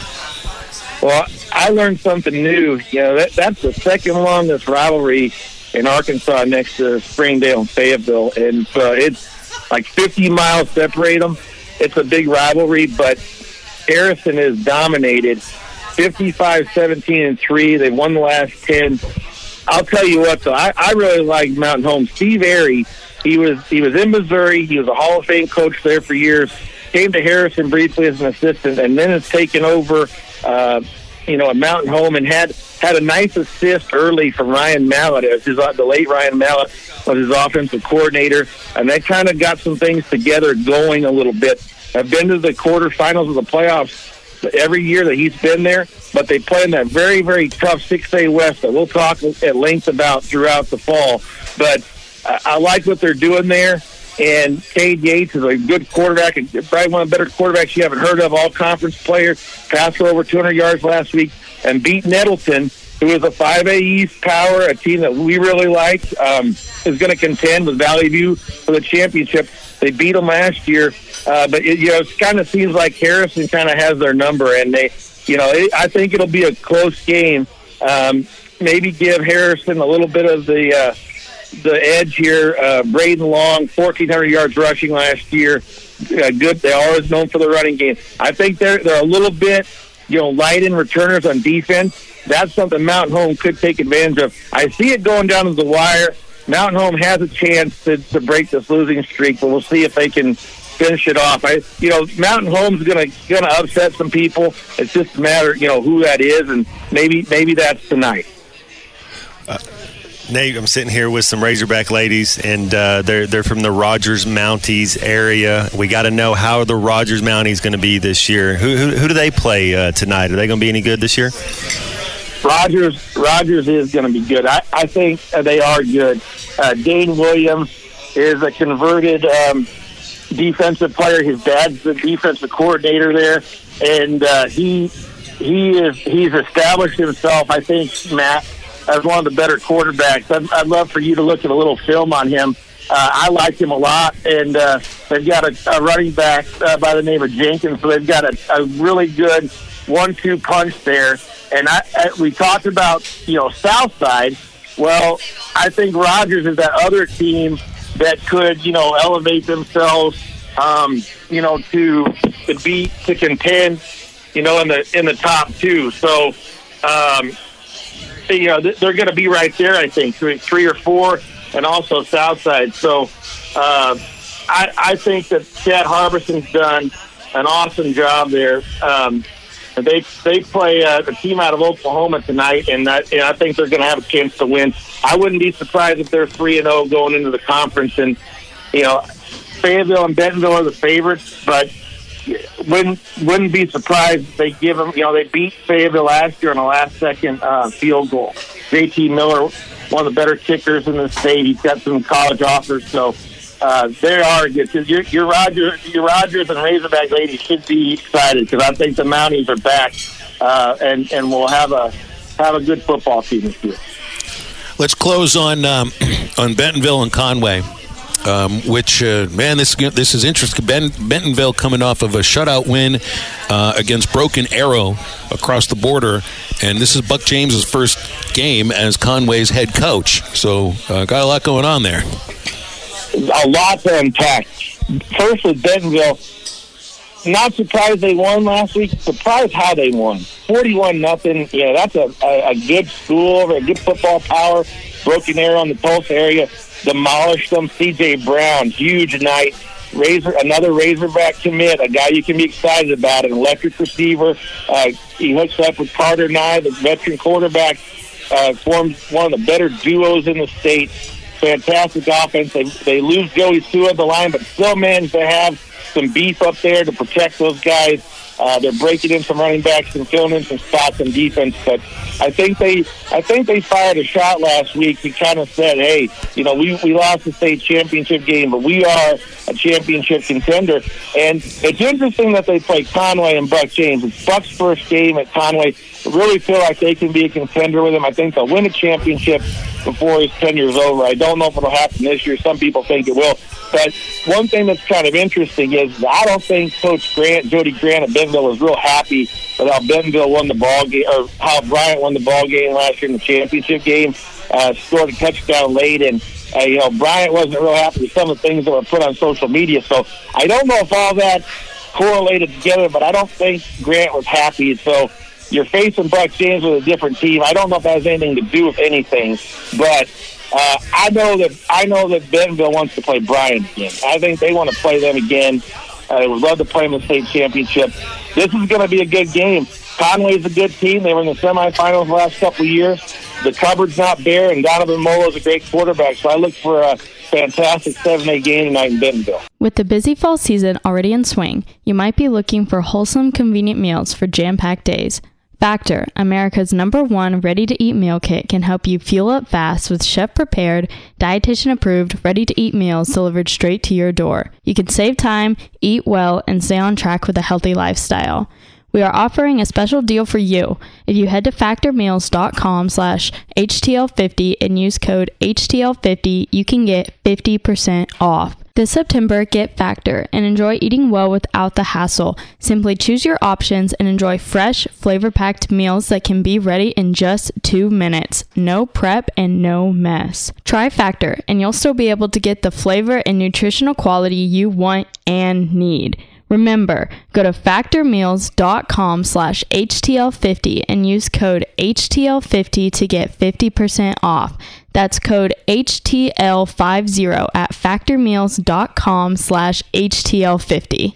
Well, I learned something new. You know, that, that's the second longest rivalry in Arkansas next to Springdale and Fayetteville, and so it's like 50 miles separate them. It's a big rivalry, but Harrison is dominated 55 17 and 3. They've won the last 10. I'll tell you what, though, I, I really like Mountain Home. Steve Airy, he was he was in Missouri. He was a Hall of Fame coach there for years. Came to Harrison briefly as an assistant, and then has taken over, uh, you know, a Mountain Home and had had a nice assist early from Ryan Mallett as his the late Ryan Mallett was his offensive coordinator, and they kind of got some things together going a little bit have been to the quarterfinals of the playoffs every year that he's been there. but they play in that very, very tough 6A West that we'll talk at length about throughout the fall. But I, I like what they're doing there. And Cade Yates is a good quarterback, and probably one of the better quarterbacks you haven't heard of, all conference player, passed for over 200 yards last week, and beat Nettleton, who is a 5A East power, a team that we really like, um, is going to contend with Valley View for the championship. They beat them last year, uh, but it, you know, it kind of seems like Harrison kind of has their number, and they, you know, it, I think it'll be a close game. Um, maybe give Harrison a little bit of the uh, the edge here. Uh, Braden Long, 1,400 yards rushing last year. Uh, good. They are always known for the running game. I think they're they're a little bit, you know, light in returners on defense. That's something Mountain Home could take advantage of. I see it going down to the wire. Mountain Home has a chance to, to break this losing streak, but we'll see if they can finish it off. I, you know, Mountain Home's gonna gonna upset some people. It's just a matter, you know, who that is, and maybe maybe that's tonight. Uh, Nate, I'm sitting here with some Razorback ladies, and uh, they're they're from the Rogers Mounties area. We got to know how the Rogers Mounties going to be this year. Who, who, who do they play uh, tonight? Are they going to be any good this year? Rogers Rogers is going to be good. I, I think they are good. Uh, Dane Williams is a converted um, defensive player. His dad's the defensive coordinator there, and uh, he he is he's established himself. I think Matt as one of the better quarterbacks. I'd, I'd love for you to look at a little film on him. Uh, I like him a lot, and uh, they've got a, a running back uh, by the name of Jenkins, so they've got a, a really good one-two punch there. And I, I, we talked about you know Southside. Well, I think Rogers is that other team that could you know elevate themselves, um, you know, to to beat to contend, you know, in the in the top two. So. Um, you know, they're going to be right there. I think three, three or four, and also Southside. So, uh, I, I think that Chad Harbison's done an awesome job there. Um, they they play uh, a team out of Oklahoma tonight, and, that, and I think they're going to have a chance to win. I wouldn't be surprised if they're three and zero going into the conference, and you know, Fayetteville and Bentonville are the favorites, but wouldn't wouldn't be surprised if they give them. You know, they beat Fayetteville last year on a last second uh, field goal. JT Miller, one of the better kickers in the state. He's got some college offers, so uh, they are good. Your, your Rogers, your Rogers and Razorback ladies should be excited because I think the Mounties are back, uh, and and we'll have a have a good football season year. Let's close on um, on Bentonville and Conway um, which uh, man, this this is interesting. Ben, Bentonville coming off of a shutout win uh, against Broken Arrow across the border, and this is Buck James's first game as Conway's head coach. So uh, got a lot going on there. A lot to unpack. First with Bentonville, not surprised they won last week. Surprised how they won. Forty-one nothing. Yeah, that's a, a, a good school, a good football power. Broken Arrow on the Tulsa area demolished them. C.J. Brown, huge night. Razor, another Razorback commit, a guy you can be excited about, an electric receiver. Uh, he hooks up with Carter Nye, the veteran quarterback, uh, forms one of the better duos in the state. Fantastic offense. They, they lose Joey Sue the line, but still manage to have some beef up there to protect those guys. Uh, they're breaking in some running backs and filling in some spots in defense. But I think they, I think they fired a shot last week. He kind of said, "Hey, you know, we we lost the state championship game, but we are a championship contender." And it's interesting that they play Conway and Buck James. It's Buck's first game at Conway. I really feel like they can be a contender with him. I think they'll win a championship before his tenure is over. I don't know if it'll happen this year. Some people think it will. But one thing that's kind of interesting is I don't think Coach Grant, Jody Grant at Bentonville was real happy with how Bentonville won the ball game, or how Bryant won the ball game last year in the championship game. Uh, scored a touchdown late, and uh, you know Bryant wasn't real happy with some of the things that were put on social media. So I don't know if all that correlated together, but I don't think Grant was happy. So you're facing Buck James with a different team. I don't know if that has anything to do with anything, but uh, I know that I know that Bentonville wants to play Bryant again. I think they want to play them again. Uh, they would love to play in the state championship. This is going to be a good game. Conway's a good team. They were in the semifinals the last couple of years. The cupboard's not bare, and Donovan Molo is a great quarterback. So I look for a fantastic 7A game tonight in Bentonville. With the busy fall season already in swing, you might be looking for wholesome, convenient meals for jam packed days. Factor, America's number one ready to eat meal kit, can help you fuel up fast with chef prepared, dietitian approved, ready to eat meals delivered straight to your door. You can save time, eat well, and stay on track with a healthy lifestyle. We are offering a special deal for you. If you head to factormeals.com slash HTL50 and use code HTL50, you can get 50% off. This September, get Factor and enjoy eating well without the hassle. Simply choose your options and enjoy fresh, flavor packed meals that can be ready in just two minutes. No prep and no mess. Try Factor, and you'll still be able to get the flavor and nutritional quality you want and need. Remember, go to factormeals.com slash HTL50 and use code HTL50 to get 50% off. That's code HTL50 at factormeals.com slash HTL50.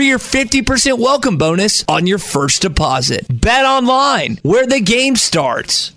for your 50% welcome bonus on your first deposit. Bet online, where the game starts.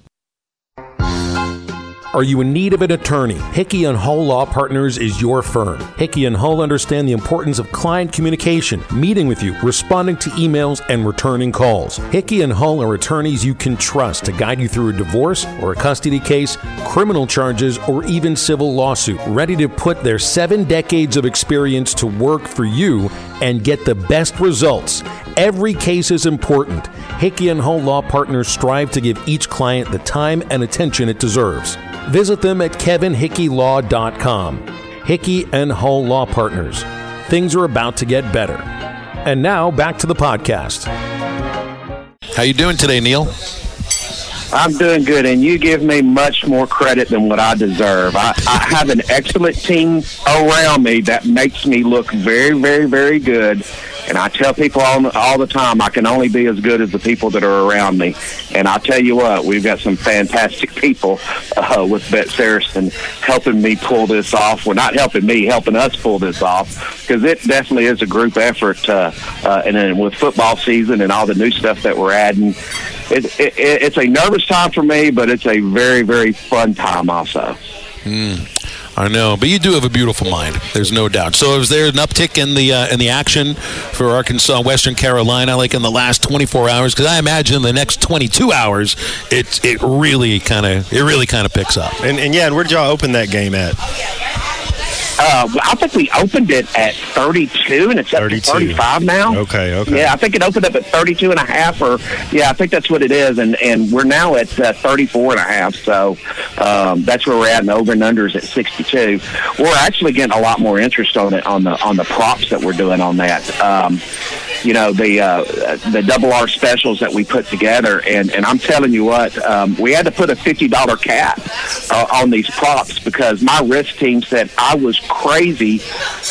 Are you in need of an attorney? Hickey and Hull Law Partners is your firm. Hickey and Hull understand the importance of client communication, meeting with you, responding to emails, and returning calls. Hickey and Hull are attorneys you can trust to guide you through a divorce or a custody case, criminal charges, or even civil lawsuit, ready to put their seven decades of experience to work for you and get the best results. Every case is important. Hickey and Hull Law Partners strive to give each client the time and attention it deserves. Visit them at kevinhickeylaw.com. Hickey and Hull Law Partners. Things are about to get better. And now back to the podcast. How you doing today, Neil? I'm doing good, and you give me much more credit than what I deserve. I, I have an excellent team around me that makes me look very, very, very good. And I tell people all, all the time, I can only be as good as the people that are around me. And I tell you what, we've got some fantastic people uh, with Bet Saracen helping me pull this off. Well, not helping me, helping us pull this off because it definitely is a group effort. Uh, uh, and then with football season and all the new stuff that we're adding, it, it, it's a nervous time for me, but it's a very, very fun time also. Mm, I know, but you do have a beautiful mind. There's no doubt. So, is there an uptick in the uh, in the action for Arkansas, Western Carolina, like in the last 24 hours? Because I imagine the next 22 hours, it it really kind of it really kind of picks up. And, and yeah, and where'd y'all open that game at? Uh, I think we opened it at 32, and it's up 32. to 35 now. Okay, okay. Yeah, I think it opened up at 32 and a half, or yeah, I think that's what it is, and and we're now at uh, 34 and a half. So um, that's where we're at, and over and unders at 62. We're actually getting a lot more interest on it on the on the props that we're doing on that. Um, you know the uh, the double R specials that we put together, and and I'm telling you what, um, we had to put a fifty dollar cap uh, on these props because my risk team said I was crazy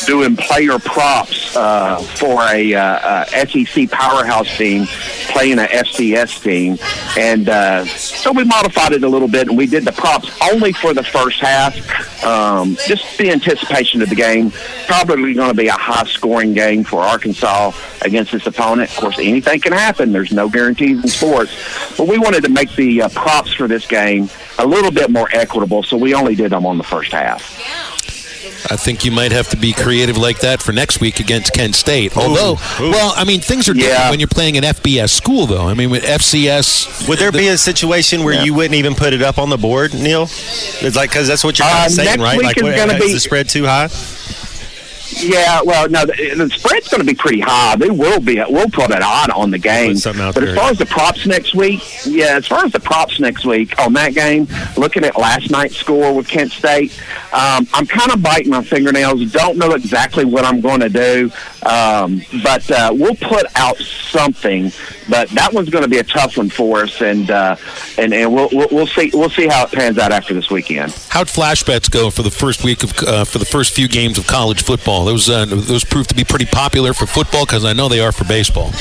doing player props uh, for a, uh, a SEC powerhouse team playing an FCS team, and uh, so we modified it a little bit, and we did the props only for the first half, um, just the anticipation of the game. Probably going to be a high scoring game for Arkansas against this opponent. Of course, anything can happen. There's no guarantees in sports, but we wanted to make the uh, props for this game a little bit more equitable, so we only did them on the first half. I think you might have to be creative like that for next week against Kent State. Although, ooh, ooh. well, I mean, things are different yeah. when you're playing an FBS school, though. I mean, with FCS, would there the, be a situation where yeah. you wouldn't even put it up on the board, Neil? It's like because that's what you're uh, saying, right? Like, what, is, be, is the spread too high? Yeah, well, no, the, the spread's going to be pretty high. They will be. We'll put an odd on the game. But as far as the props next week, yeah, as far as the props next week on that game, looking at last night's score with Kent State, um, I'm kind of biting my fingernails. Don't know exactly what I'm going to do, um, but uh, we'll put out something. But that one's going to be a tough one for us, and uh, and and we'll, we'll, see we'll see how it pans out after this weekend. How'd flash bets go for the first week of uh, for the first few games of college football? Those uh, those proved to be pretty popular for football because I know they are for baseball.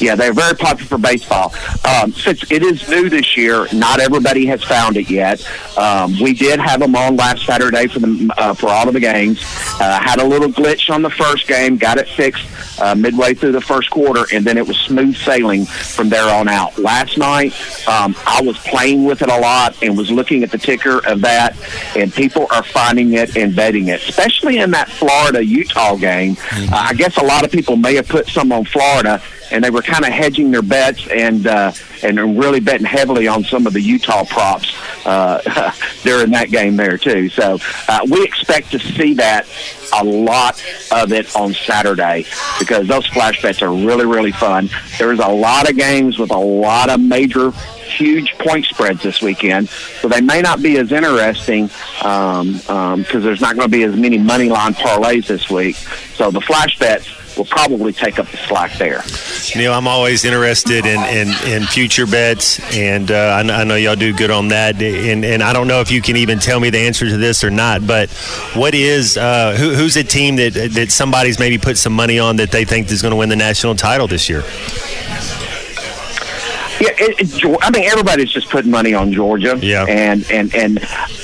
Yeah, they're very popular for baseball. Um, since it is new this year, not everybody has found it yet. Um, we did have them on last Saturday for the uh, for all of the games. Uh, had a little glitch on the first game, got it fixed uh, midway through the first quarter, and then it was smooth sailing from there on out. Last night, um, I was playing with it a lot and was looking at the ticker of that, and people are finding it and betting it, especially in that Florida Utah game. Uh, I guess a lot of people may have put some on Florida and they were kind of hedging their bets and uh, and really betting heavily on some of the Utah props uh, during that game there too. So uh, we expect to see that a lot of it on Saturday because those flash bets are really really fun. There's a lot of games with a lot of major huge point spreads this weekend, so they may not be as interesting because um, um, there's not going to be as many money line parlays this week. So the flash bets will probably take up the slack there. Neil, I'm always interested in, in, in future bets, and uh, I, I, know y'all do good on that. And, and I don't know if you can even tell me the answer to this or not, but what is uh, who, who's a team that that somebody's maybe put some money on that they think is going to win the national title this year? Yeah, it, it, I mean everybody's just putting money on Georgia. Yeah, and and and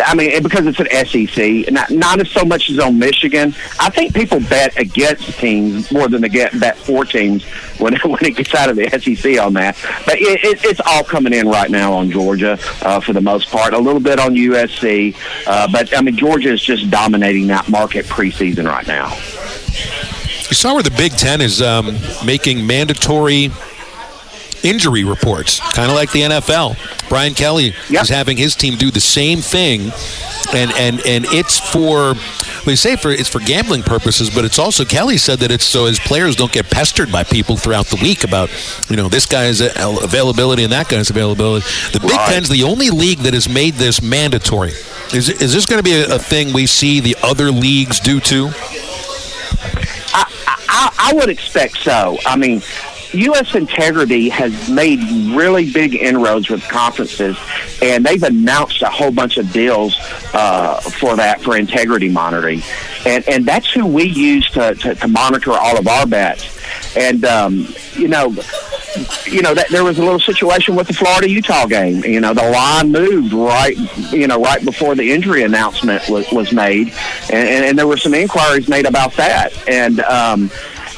I mean because it's an SEC, not not as so much as on Michigan. I think people bet against teams more than they get bet for teams when when it gets out of the SEC on that. But it, it, it's all coming in right now on Georgia uh, for the most part. A little bit on USC, uh, but I mean Georgia is just dominating that market preseason right now. You saw where the Big Ten is um, making mandatory injury reports, kind of like the NFL. Brian Kelly yep. is having his team do the same thing, and and and it's for we say for it's for gambling purposes, but it's also Kelly said that it's so his players don't get pestered by people throughout the week about you know this guy's availability and that guy's availability. The Big right. Ten's the only league that has made this mandatory. Is is this going to be a, a thing we see the other leagues do too? I, I, I would expect so. I mean, U.S. Integrity has made really big inroads with conferences, and they've announced a whole bunch of deals uh, for that for integrity monitoring, and and that's who we use to to, to monitor all of our bets. And um, you know, you know that there was a little situation with the Florida Utah game. You know, the line moved right, you know, right before the injury announcement was was made, and, and, and there were some inquiries made about that, and. Um,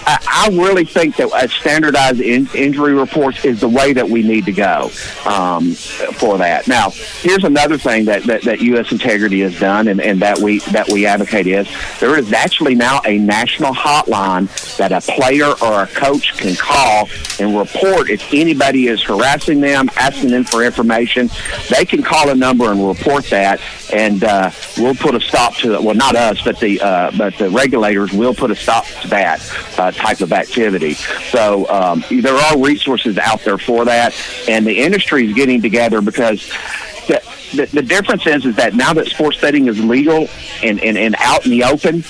I, really think that a standardized in, injury reports is the way that we need to go um, for that. Now, here's another thing that, that, that U.S. Integrity has done, and, and that we that we advocate is there is actually now a national hotline that a player or a coach can call and report if anybody is harassing them, asking them for information. They can call a number and report that, and uh, we'll put a stop to it. Well, not us, but the uh, but the regulators will put a stop to that. Uh, type of activity. So um, there are resources out there for that, and the industry is getting together because. The, the, the difference is is that now that sports betting is legal and, and, and out in the open,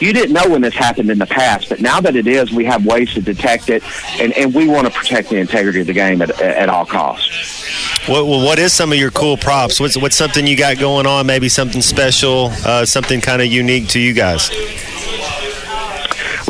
you didn't know when this happened in the past, but now that it is, we have ways to detect it, and, and we want to protect the integrity of the game at, at all costs. What, what is some of your cool props? What's, what's something you got going on? Maybe something special, uh, something kind of unique to you guys?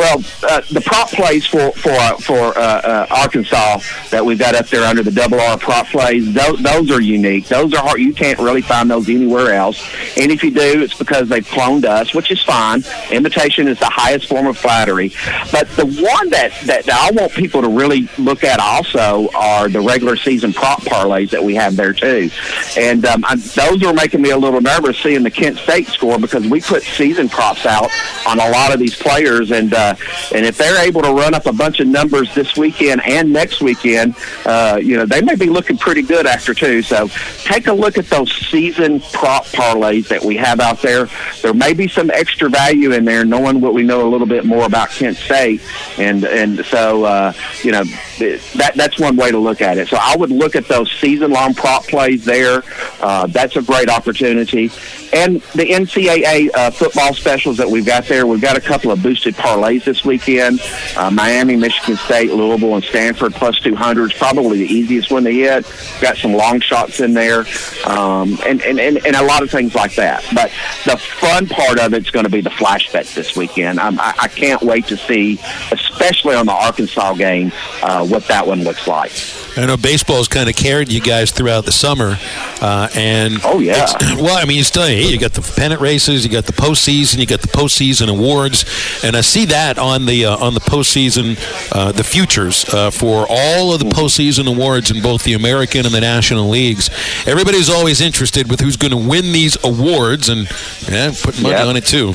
Well, uh, the prop plays for for uh, for uh, uh, Arkansas that we've got up there under the double R prop plays, those, those are unique. Those are hard. You can't really find those anywhere else. And if you do, it's because they've cloned us, which is fine. Imitation is the highest form of flattery. But the one that, that, I want people to really look at also are the regular season prop parlays that we have there too. And um, I, those are making me a little nervous seeing the Kent State score because we put season props out on a lot of these players and. Uh, and if they're able to run up a bunch of numbers this weekend and next weekend, uh, you know, they may be looking pretty good after two. So take a look at those season prop parlays that we have out there. There may be some extra value in there, knowing what we know a little bit more about Kent State, and and so uh, you know that that's one way to look at it. So I would look at those season long prop plays there. Uh, that's a great opportunity, and the NCAA uh, football specials that we've got there. We've got a couple of boosted parlays plays this weekend. Uh, Miami, Michigan State, Louisville, and Stanford plus 200 is probably the easiest one to hit. Got some long shots in there, um, and, and, and, and a lot of things like that. But the fun part of it's going to be the flash bets this weekend. I, I can't wait to see, especially on the Arkansas game, uh, what that one looks like. I know baseball's kind of carried you guys throughout the summer, uh, and oh yeah. Well, I mean, you still you got the pennant races, you got the postseason, you got the postseason awards, and I see that on the uh, on the postseason uh, the futures uh, for all of the postseason awards in both the American and the National leagues. Everybody's always interested with who's going to win these awards, and yeah, putting money on it too.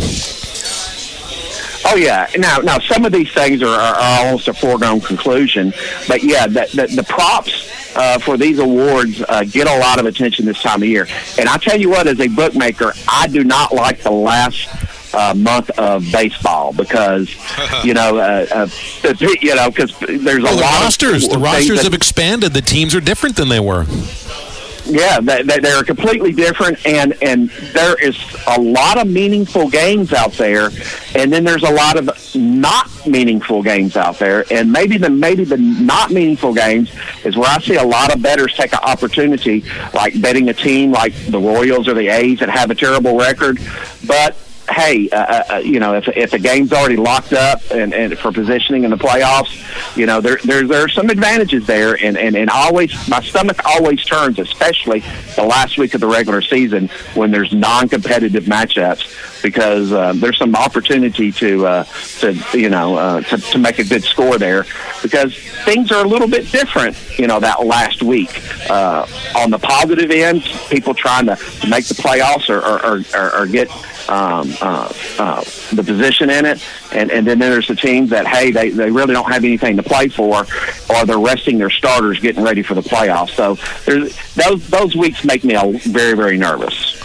Oh yeah. Now, now some of these things are, are, are almost a foregone conclusion, but yeah, the the, the props uh, for these awards uh, get a lot of attention this time of year. And I tell you what, as a bookmaker, I do not like the last. Uh, month of baseball because you know uh, uh, you know because there's Well, a the lot rosters, of the things rosters have expanded. The teams are different than they were. Yeah, they, they, they're completely different, and and there is a lot of meaningful games out there, and then there's a lot of not meaningful games out there, and maybe the maybe the not meaningful games is where I see a lot of bettors take an opportunity, like betting a team like the Royals or the A's that have a terrible record, but hey, uh, uh, you know, if if the game's already locked up and, and for positioning in the playoffs, you know, there there there are some advantages there, and and and always my stomach always turns, especially the last week of the regular season when there's non-competitive matchups, because uh, there's some opportunity to uh, to you know uh, to to make a good score there, because things are a little bit different, you know, that last week. Uh, on the positive end, people trying to, make the playoffs or, or, or, or get um, uh, uh, the position in it, and and then there's the teams that hey they, they really don't have anything to play for, or they're resting their starters, getting ready for the playoffs. So there's those those weeks make me very very nervous.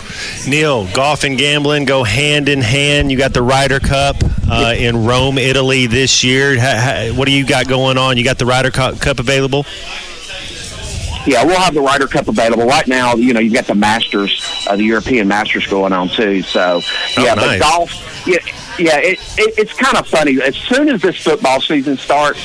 Neil, golf and gambling go hand in hand. You got the Ryder Cup uh, in Rome, Italy this year. Ha- ha- what do you got going on? You got the Ryder Cup available? Yeah, we'll have the Ryder Cup available right now. You know, you've got the Masters, uh, the European Masters going on too. So yeah, Oh, nice. but golf, yeah, yeah, it, it, it's kind of funny. As soon as this football season starts,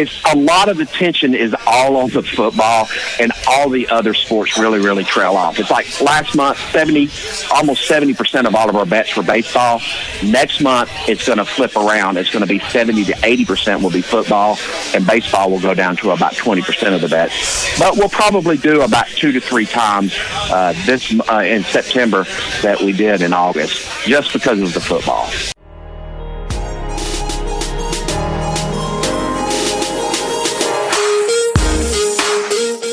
it's a lot of attention is all on the football, and all the other sports really, really trail off. It's like last month, seventy, almost seventy percent of all of our bets were baseball. Next month, it's going to flip around. It's going to be seventy to eighty percent will be football, and baseball will go down to about twenty percent of the bets. But we'll probably do about two to three times uh, this uh, in September that we did in August, just because of the football.